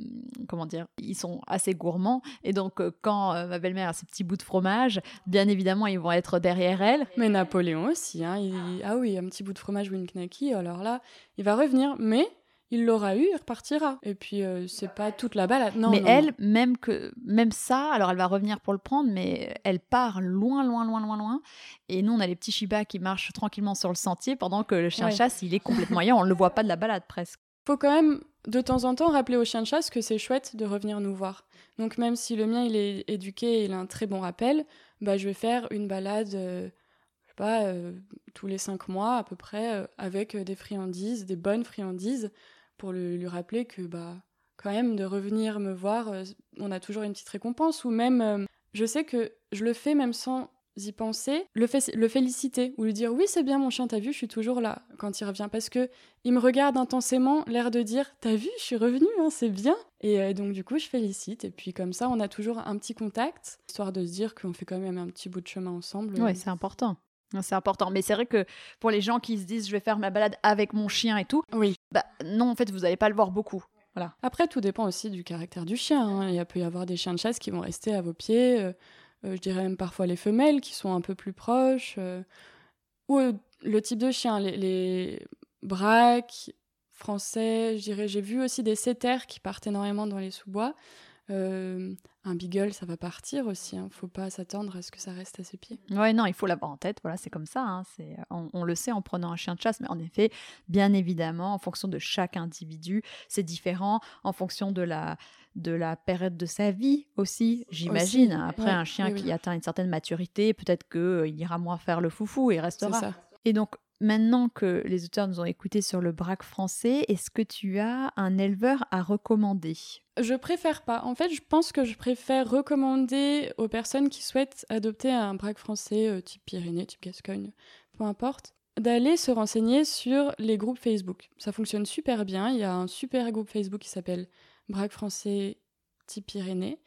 comment dire, ils sont assez gourmands et donc euh, quand euh, ma belle-mère a ses petits bouts de fromage, bien évidemment ils vont être derrière elle. Mais Napoléon aussi, hein, ah oui, un petit bout de fromage ou une knacky, alors là, il va revenir, mais il l'aura eu, il repartira. Et puis euh, c'est pas toute la balade. Non. Mais elle, même que même ça, alors elle va revenir pour le prendre, mais elle part loin, loin, loin, loin, loin. Et nous, on a les petits Shiba qui marchent tranquillement sur le sentier pendant que le chien de chasse, il est complètement ailleurs. On ne le voit pas de la balade presque. Faut quand même de temps en temps rappeler au chien de chasse que c'est chouette de revenir nous voir. Donc même si le mien il est éduqué, il a un très bon rappel, bah je vais faire une balade. Euh, pas, euh, tous les cinq mois à peu près, avec des friandises, des bonnes friandises, pour lui rappeler que bah quand même de revenir me voir, euh, on a toujours une petite récompense ou même euh, je sais que je le fais même sans y penser, le, le féliciter ou lui dire oui c'est bien mon chien t'as vu je suis toujours là quand il revient parce que il me regarde intensément l'air de dire t'as vu je suis revenu hein, c'est bien et euh, donc du coup je félicite et puis comme ça on a toujours un petit contact histoire de se dire qu'on fait quand même un petit bout de chemin ensemble. Oui c'est important. C'est important. Mais c'est vrai que pour les gens qui se disent je vais faire ma balade avec mon chien et tout, oui. bah non, en fait, vous n'allez pas le voir beaucoup. Voilà. Après, tout dépend aussi du caractère du chien. Hein. Il peut y avoir des chiens de chasse qui vont rester à vos pieds. Euh, euh, je dirais même parfois les femelles qui sont un peu plus proches. Euh, ou le type de chien, les, les braques français, je dirais. J'ai vu aussi des setters qui partent énormément dans les sous-bois. Euh, un beagle, ça va partir aussi. Hein. Faut pas s'attendre à ce que ça reste à ses pieds. Ouais, non, il faut l'avoir en tête. Voilà, c'est comme ça. Hein. C'est, on, le sait en prenant un chien de chasse, mais en effet, bien évidemment, en fonction de chaque individu, c'est différent. En fonction de la de la période de sa vie aussi, j'imagine. Après, un chien qui atteint une certaine maturité, peut-être qu'il euh, ira moins faire le foufou et restera. Ça. Et donc, Maintenant que les auteurs nous ont écoutés sur le braque français, est-ce que tu as un éleveur à recommander? Je préfère pas. En fait, je pense que je préfère recommander aux personnes qui souhaitent adopter un braque français euh, type Pyrénées, type Gascogne, peu importe. d'aller se renseigner sur les groupes Facebook. Ça fonctionne super bien. Il y a un super groupe Facebook qui s'appelle Braque français Pyrénées,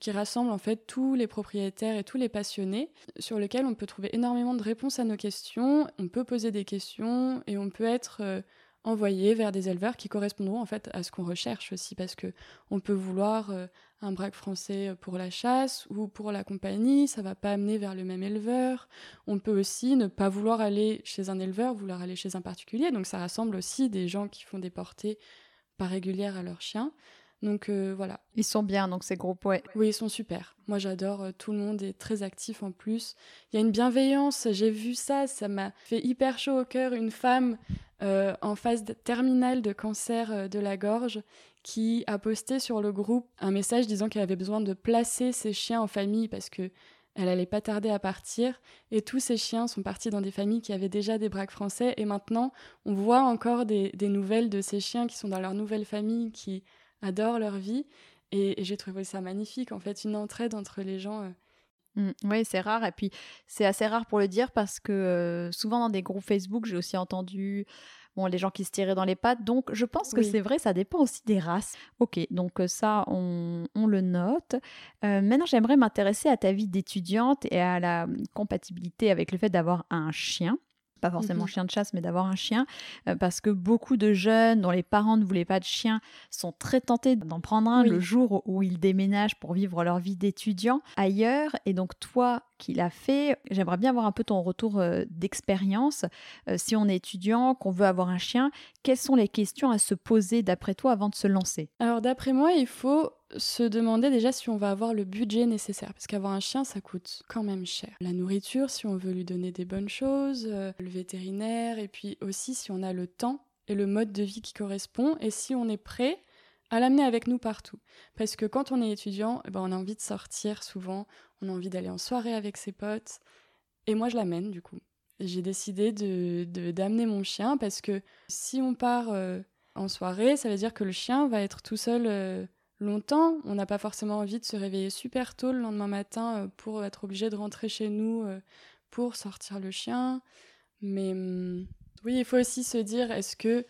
qui rassemble en fait tous les propriétaires et tous les passionnés, sur lequel on peut trouver énormément de réponses à nos questions, on peut poser des questions et on peut être euh, envoyé vers des éleveurs qui correspondront en fait à ce qu'on recherche aussi, parce que on peut vouloir euh, un braque français pour la chasse ou pour la compagnie, ça va pas amener vers le même éleveur. On peut aussi ne pas vouloir aller chez un éleveur, vouloir aller chez un particulier, donc ça rassemble aussi des gens qui font des portées pas régulières à leurs chiens. Donc euh, voilà. Ils sont bien, donc ces groupes, ouais. Oui, ils sont super. Moi, j'adore. Euh, tout le monde est très actif en plus. Il y a une bienveillance. J'ai vu ça. Ça m'a fait hyper chaud au cœur. Une femme euh, en phase terminale de cancer de la gorge qui a posté sur le groupe un message disant qu'elle avait besoin de placer ses chiens en famille parce que elle allait pas tarder à partir et tous ces chiens sont partis dans des familles qui avaient déjà des braques français et maintenant on voit encore des, des nouvelles de ces chiens qui sont dans leur nouvelle famille qui adorent leur vie. Et, j'ai trouvé ça magnifique, en fait, une entraide entre les gens. Euh. Mmh, oui, c'est rare. Et puis, c'est assez rare pour le dire parce que euh, souvent dans des groupes Facebook, j'ai aussi entendu bon, les gens qui se tiraient dans les pattes. Donc, je pense que c'est vrai, ça dépend aussi des races. Ok, donc euh, ça, on, le note. maintenant, j'aimerais m'intéresser à ta vie d'étudiante et à la compatibilité avec le fait d'avoir un chien pas forcément mmh chien de chasse, mais d'avoir un chien, euh, parce que beaucoup de jeunes dont les parents ne voulaient pas de chien sont très tentés d'en prendre un le jour où ils déménagent pour vivre leur vie d'étudiant ailleurs. Et donc toi qui l'as fait, j'aimerais bien avoir un peu ton retour euh, d'expérience. Euh, si on est étudiant, qu'on veut avoir un chien, quelles sont les questions à se poser d'après toi avant de se lancer? Alors d'après moi, il faut se demander déjà si on va avoir le budget nécessaire, parce qu'avoir un chien, ça coûte quand même cher. La nourriture, si on veut lui donner des bonnes choses, euh, le vétérinaire, et puis aussi si on a le temps et le mode de vie qui correspond, et si on est prêt à l'amener avec nous partout. Parce que quand on est étudiant, eh ben on a envie de sortir souvent, on a envie d'aller en soirée avec ses potes, et moi je l'amène du coup. J'ai décidé de d'amener mon chien parce que si on part euh, en soirée, ça veut dire que le chien va être tout seul euh, longtemps. On n'a pas forcément envie de se réveiller super tôt le lendemain matin euh, pour être obligé de rentrer chez nous euh, pour sortir le chien. Mais hum, oui, il faut aussi se dire est-ce que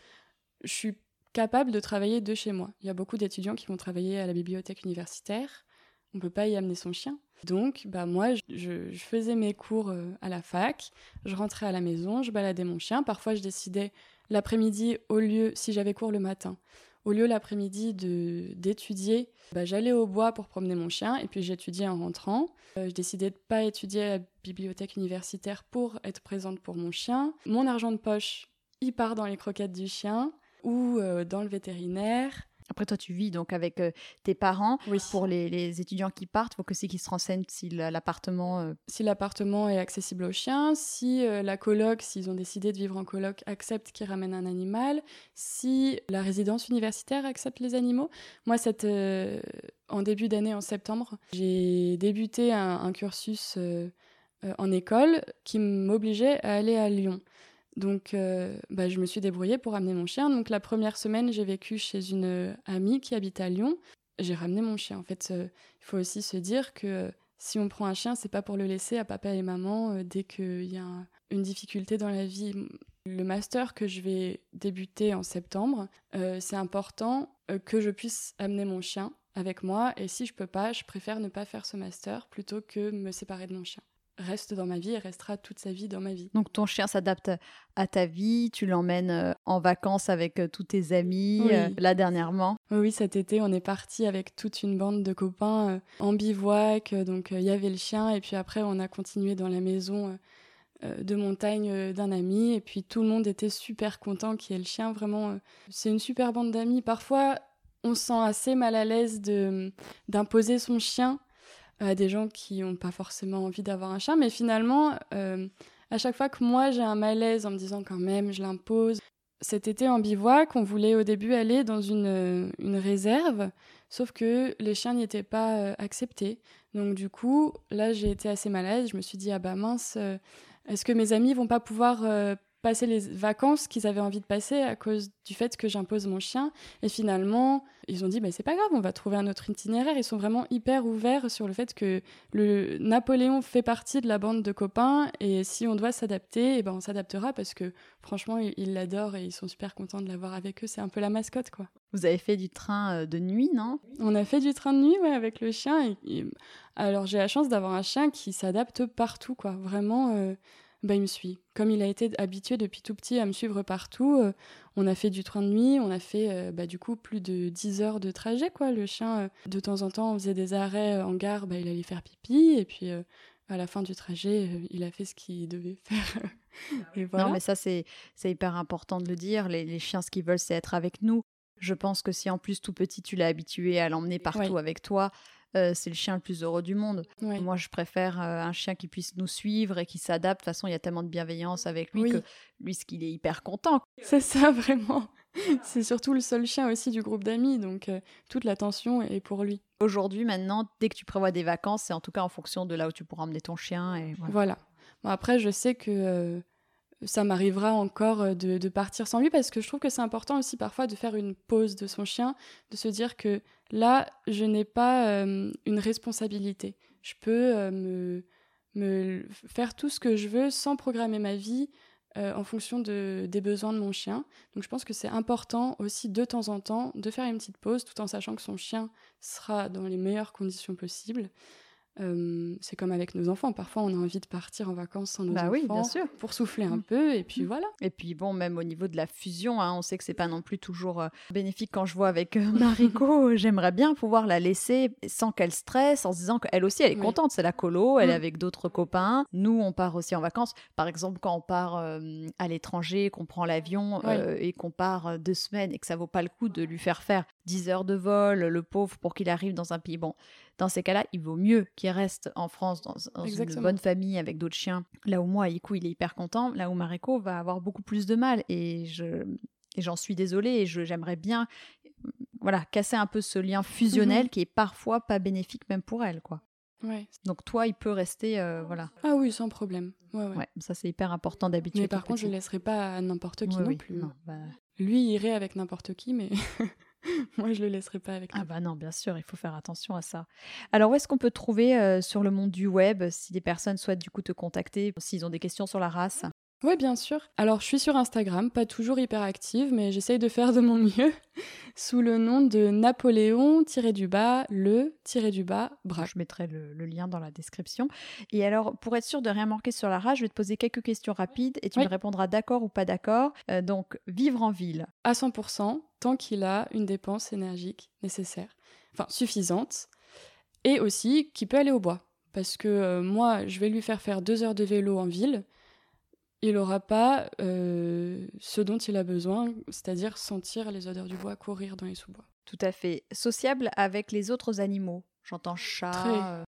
je suis capable de travailler de chez moi? Il y a beaucoup d'étudiants qui vont travailler à la bibliothèque universitaire. On ne peut pas y amener son chien. Donc, bah moi, je, faisais mes cours euh, à la fac, je rentrais à la maison, je baladais mon chien. Parfois, je décidais l'après-midi au lieu, si j'avais cours le matin, au lieu l'après-midi d'étudier, bah, j'allais au bois pour promener mon chien et puis j'étudiais en rentrant. Euh, je décidais de pas étudier à la bibliothèque universitaire pour être présente pour mon chien. Mon argent de poche, il part dans les croquettes du chien ou euh, dans le vétérinaire. Après, toi, tu vis donc avec euh, tes parents. Pour les, étudiants qui partent, il faut que c'est qu'ils se renseignent si l'appartement. Euh, si l'appartement est accessible aux chiens, si euh, la coloc, s'ils ont décidé de vivre en coloc, accepte qu'ils ramènent un animal, si la résidence universitaire accepte les animaux. Moi, cette, en début d'année, en septembre, j'ai débuté un cursus en école qui m'obligeait à aller à Lyon. Donc, euh, bah, je me suis débrouillée pour amener mon chien. Donc, la première semaine, j'ai vécu chez une amie qui habite à Lyon. J'ai ramené mon chien. En fait, il faut aussi se dire que si on prend un chien, c'est pas pour le laisser à papa et maman euh, dès qu'il y a une difficulté dans la vie. Le master que je vais débuter en septembre, euh, c'est important que je puisse amener mon chien avec moi. Et si je peux pas, je préfère ne pas faire ce master plutôt que me séparer de mon chien reste dans ma vie et restera toute sa vie dans ma vie. Donc ton chien s'adapte à ta vie, tu l'emmènes euh, en vacances avec euh, tous tes amis, euh, là dernièrement. Oui, cet été on est parti avec toute une bande de copains en bivouac, donc il y avait le chien et puis après on a continué dans la maison de montagne d'un ami et puis tout le monde était super content qu'il y ait le chien, vraiment c'est une super bande d'amis. Parfois on se sent assez mal à l'aise d'imposer son chien à des gens qui n'ont pas forcément envie d'avoir un chien. Mais finalement, euh, à chaque fois que moi j'ai un malaise en me disant quand même, je l'impose. Cet été en bivouac, on voulait au début aller dans une, euh, une réserve, sauf que les chiens n'y étaient pas euh, acceptés. Donc du coup, là j'ai été assez malaise. Je me suis dit, ah bah mince, est-ce que mes amis vont pas pouvoir passer les vacances qu'ils avaient envie de passer à cause du fait que j'impose mon chien. Et finalement, ils ont dit, mais c'est pas grave, on va trouver un autre itinéraire. Ils sont vraiment hyper ouverts sur le fait que le Napoléon fait partie de la bande de copains et si on doit s'adapter, eh ben on s'adaptera parce que franchement, ils l'adorent et ils sont super contents de l'avoir avec eux. C'est un peu la mascotte, quoi. Vous avez fait du train euh, de nuit, non? On a fait du train de nuit, ouais, avec le chien. Et, Alors j'ai la chance d'avoir un chien qui s'adapte partout, quoi. Vraiment. Euh, bah, il me suit. Comme il a été habitué depuis tout petit à me suivre partout, euh, on a fait du train de nuit, on a fait euh, bah, du coup plus de 10 heures de trajet. quoi. Le chien, euh, de temps en temps, on faisait des arrêts en gare, bah, il allait faire pipi, et puis à la fin du trajet, il a fait ce qu'il devait faire. et voilà. Non, mais ça, c'est hyper important de le dire. Les, les chiens, ce qu'ils veulent, c'est être avec nous. Je pense que si en plus tout petit, tu l'as habitué à l'emmener partout avec toi, euh, c'est le chien le plus heureux du monde. Moi, je préfère euh, un chien qui puisse nous suivre et qui s'adapte. De toute façon, il y a tellement de bienveillance avec lui que lui, ce qu'il est hyper content. C'est ça, vraiment. c'est surtout le seul chien aussi du groupe d'amis, donc euh, toute l'attention est pour lui. Aujourd'hui, maintenant, dès que tu prévois des vacances, c'est en tout cas en fonction de là où tu pourras emmener ton chien. Et voilà. Bon, après, je sais que ça m'arrivera encore euh, de, partir sans lui parce que je trouve que c'est important aussi parfois de faire une pause de son chien, de se dire que là, je n'ai pas euh, une responsabilité. Je peux euh, me, faire tout ce que je veux sans programmer ma vie en fonction de, des besoins de mon chien. Donc je pense que c'est important aussi de temps en temps de faire une petite pause tout en sachant que son chien sera dans les meilleures conditions possibles c'est comme avec nos enfants. Parfois, on a envie de partir en vacances sans nos bah enfants oui, bien sûr. pour souffler un mmh. peu, et puis mmh. voilà. Et puis bon, même au niveau de la fusion, hein, on sait que c'est pas non plus toujours euh, bénéfique. Quand je vois avec euh, Mariko, j'aimerais bien pouvoir la laisser sans qu'elle stresse, en se disant qu'elle aussi, elle est contente. C'est la colo, elle est mmh. avec d'autres copains. Nous, on part aussi en vacances. Par exemple, quand on part à l'étranger, qu'on prend l'avion euh, et qu'on part deux semaines et que ça vaut pas le coup de lui faire faire 10 heures de vol, le pauvre, pour qu'il arrive dans un pays. Bon, dans ces cas-là, il vaut mieux qu'il reste en France dans, une bonne famille avec d'autres chiens. Là où moi, Iku, il est hyper content. Là où Mariko va avoir beaucoup plus de mal. Et je et j'en suis désolée et j'aimerais bien voilà casser un peu ce lien fusionnel mhm. qui est parfois pas bénéfique même pour elle quoi. Ouais. Donc toi, il peut rester, euh, voilà. Ah oui, sans problème. Ouais, ouais. ça c'est hyper important d'habitude. Mais par contre, je ne laisserai pas à n'importe qui non plus. Bah Lui irait avec n'importe qui, mais Moi, je le laisserai pas avec. Ah bah non, bien sûr, il faut faire attention à ça. Alors, où est-ce qu'on peut trouver euh, sur le monde du web si des personnes souhaitent du coup te contacter, s'ils ont des questions sur la race? Oui, bien sûr. Alors, je suis sur Instagram, pas toujours hyper active, mais j'essaye de faire de mon mieux, sous le nom de Napoléon-du-bas, le-du-bas, bras. Je mettrai le, lien dans la description. Et alors, pour être sûr de rien manquer sur la race, je vais te poser quelques questions rapides et tu me répondras d'accord ou pas d'accord. Euh, donc, vivre en ville. À 100%, tant qu'il a une dépense énergique nécessaire, enfin suffisante, et aussi qui peut aller au bois. Parce que euh, moi, je vais lui faire faire deux heures de vélo en ville il n'aura pas euh, ce dont il a besoin, c'est-à-dire sentir les odeurs du bois, courir dans les sous-bois. Tout à fait. Sociable avec les autres animaux. J'entends chat. Euh.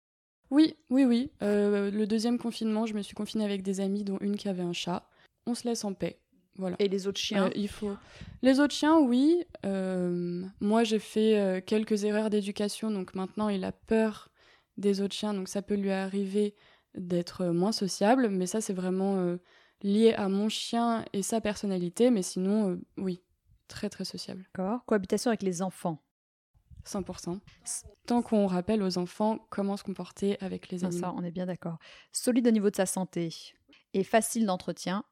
Oui, oui, oui. Le deuxième confinement, je me suis confinée avec des amis, dont une qui avait un chat. On se laisse en paix. Voilà. Et les autres chiens Il faut. Les autres chiens, oui. moi, j'ai fait quelques erreurs d'éducation, donc maintenant, il a peur des autres chiens, donc ça peut lui arriver d'être moins sociable, mais ça, c'est vraiment lié à mon chien et sa personnalité, mais sinon, euh, oui, très très sociable. D'accord. Cohabitation avec les enfants 100%. Tant qu'on rappelle aux enfants comment se comporter avec les animaux. Ça, on est bien d'accord. Solide au niveau de sa santé et facile d'entretien.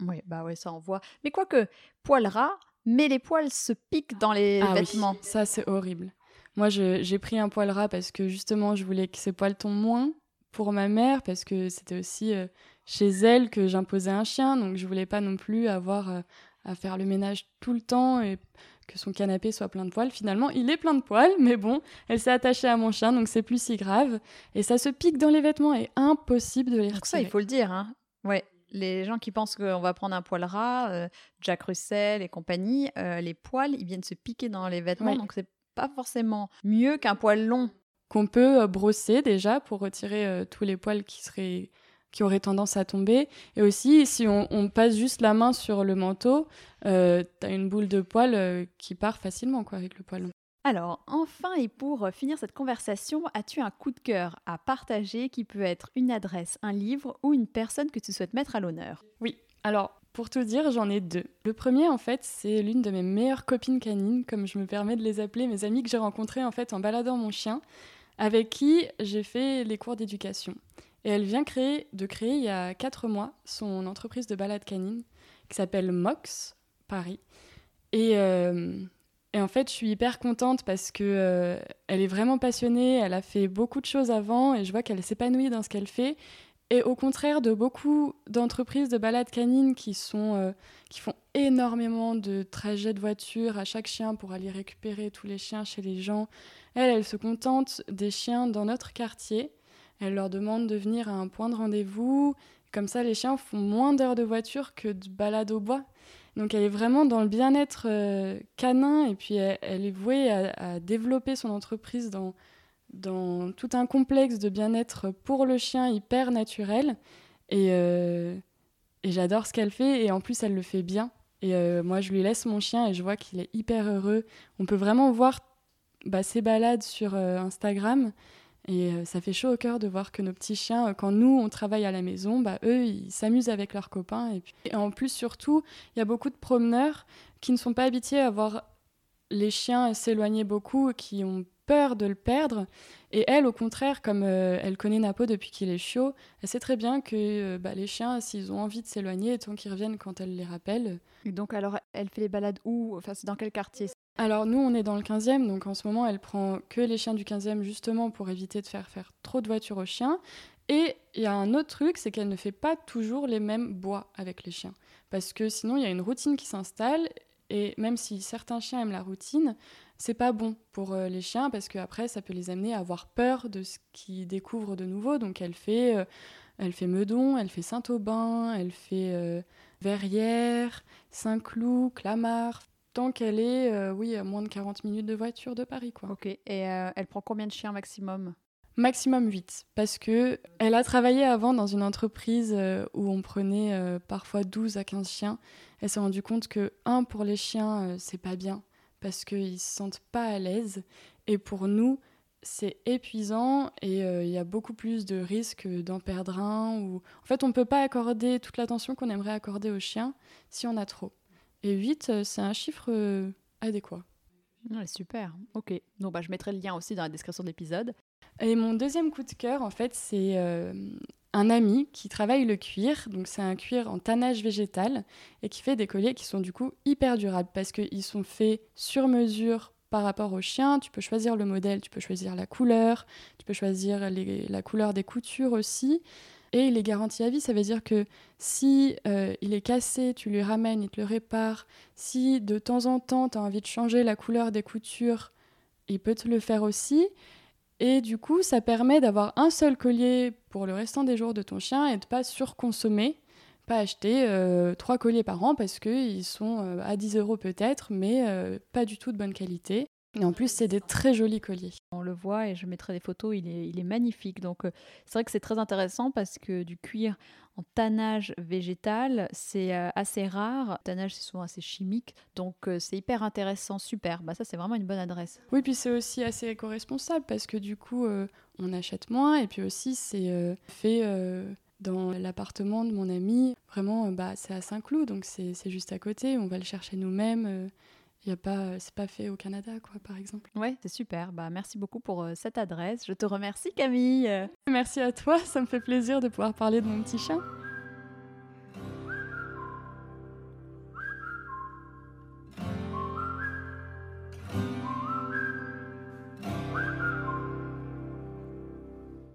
Oui, bah ouais, ça on voit. Mais quoique, poil ras, mais les poils se piquent dans les ah vêtements. ça c'est horrible. Moi, j'ai pris un poil ras parce que justement, je voulais que ces poils tombent moins pour ma mère, parce que c'était aussi euh, chez elle que j'imposais un chien, donc je voulais pas non plus avoir euh, à faire le ménage tout le temps et que son canapé soit plein de poils. Finalement, il est plein de poils, mais bon, elle s'est attachée à mon chien, donc c'est plus si grave. Et ça se pique dans les vêtements et impossible de les retirer. ça, il faut le dire, hein. Ouais. Les gens qui pensent qu'on va prendre un poil ras, euh, Jack Russell et compagnie, euh, les poils, ils viennent se piquer dans les vêtements, donc c'est pas forcément mieux qu'un poil long. Qu'on peut brosser déjà pour retirer tous les poils qui seraient qui auraient tendance à tomber. Et aussi, si on, passe juste la main sur le manteau, euh, tu as une boule de poil euh, qui part facilement quoi, avec le poil. Alors, enfin et pour finir cette conversation, as-tu un coup de cœur à partager qui peut être une adresse, un livre ou une personne que tu souhaites mettre à l'honneur? Oui. Alors, Pour tout dire, j'en ai deux. Le premier, en fait, c'est l'une de mes meilleures copines canines, comme je me permets de les appeler, mes amis que j'ai rencontrées en fait en baladant mon chien, avec qui j'ai fait les cours d'éducation. Et elle vient créer, de créer il y a quatre mois son entreprise de balade canine qui s'appelle Mox Paris. Et, euh, et, en fait, je suis hyper contente parce que euh, elle est vraiment passionnée. Elle a fait beaucoup de choses avant et je vois qu'elle s'épanouit dans ce qu'elle fait. Et au contraire de beaucoup d'entreprises de balade canine qui, euh, qui font énormément de trajets de voiture à chaque chien pour aller récupérer tous les chiens chez les gens, elle, elle se contente des chiens dans notre quartier. Elle leur demande de venir à un point de rendez-vous. Comme ça, les chiens font moins d'heures de voiture que de balade au bois. Donc elle est vraiment dans le bien-être euh, canin et puis elle, est vouée à, développer son entreprise dans, tout un complexe de bien-être pour le chien hyper naturel. Et, euh, et j'adore ce qu'elle fait et en plus elle le fait bien. Et euh, moi je lui laisse mon chien et je vois qu'il est hyper heureux. On peut vraiment voir bah, ses balades sur Instagram. Et ça fait chaud au cœur de voir que nos petits chiens, quand nous, on travaille à la maison, bah, eux, ils s'amusent avec leurs copains. Et, puis... et en plus, surtout, il y a beaucoup de promeneurs qui ne sont pas habitués à voir les chiens s'éloigner beaucoup, qui ont peur de le perdre. Et elle, au contraire, comme euh, elle connaît Napo depuis qu'il est chaud, elle sait très bien que euh, bah, les chiens, s'ils ont envie de s'éloigner, tant qu'ils reviennent quand elle les rappelle. Donc, alors, elle fait les balades où? Enfin, c'est dans quel quartier? Alors nous, on est dans le 15e, donc en ce moment, elle prend que les chiens du 15e justement pour éviter de faire faire trop de voitures aux chiens. Et il y a un autre truc, c'est qu'elle ne fait pas toujours les mêmes bois avec les chiens. Parce que sinon, il y a une routine qui s'installe, et même si certains chiens aiment la routine, c'est pas bon pour euh, les chiens parce qu'après ça peut les amener à avoir peur de ce qu'ils découvrent de nouveau. Donc elle fait, euh, elle fait Meudon, elle fait Saint-Aubin, elle fait euh, Verrières, Saint-Cloud, Clamart. Tant qu'elle est, oui, à moins de 40 minutes de voiture de Paris, quoi. Ok. Et elle prend combien de chiens maximum? Maximum 8, parce que elle a travaillé avant dans une entreprise où on prenait parfois 12 à 15 chiens. Elle s'est rendue compte que, un, pour les chiens, c'est pas bien parce qu'ils se sentent pas à l'aise. Et pour nous, c'est épuisant et euh, il y a beaucoup plus de risques d'en perdre un. Ou... En fait, on ne peut pas accorder toute l'attention qu'on aimerait accorder aux chiens si on a trop. Et 8, euh, c'est un chiffre euh, adéquat. super, ok. Donc bah, je mettrai le lien aussi dans la description de l'épisode. Et mon deuxième coup de cœur, en fait, c'est un ami qui travaille le cuir, donc c'est un cuir en tannage végétal, et qui fait des colliers qui sont du coup hyper durables parce qu'ils sont faits sur mesure par rapport au chien. Tu peux choisir le modèle, tu peux choisir la couleur, tu peux choisir la couleur des coutures aussi. Et il est garanti à vie, ça veut dire que si euh, il est cassé, tu lui ramènes, il te le répare. Si de temps en temps tu as envie de changer la couleur des coutures, il peut te le faire aussi. Et du coup, ça permet d'avoir un seul collier pour le restant des jours de ton chien et de pas surconsommer, pas acheter euh, trois colliers par an parce qu'ils sont euh, à 10 euros peut-être, mais pas du tout de bonne qualité. Et en plus, c'est des très jolis colliers. On le voit et je mettrai des photos, il est, il est magnifique. Donc, c'est vrai que c'est très intéressant parce que du cuir en tannage végétal, c'est euh, assez rare. Le tannage, c'est souvent assez chimique. Donc, euh, c'est hyper intéressant, super. Bah, ça, c'est vraiment une bonne adresse. Oui, puis c'est aussi assez éco-responsable parce que du coup, euh, on achète moins. Et puis aussi, c'est fait dans l'appartement de mon ami. Vraiment, bah, c'est à Saint-Cloud, donc c'est juste à côté. On va le chercher nous-mêmes y a pas, c'est pas fait au Canada, quoi, par exemple. Ouais, c'est super. Bah, merci beaucoup pour euh, cette adresse. Je te remercie, Camille. Merci à toi. Ça me fait plaisir de pouvoir parler de mon petit chien.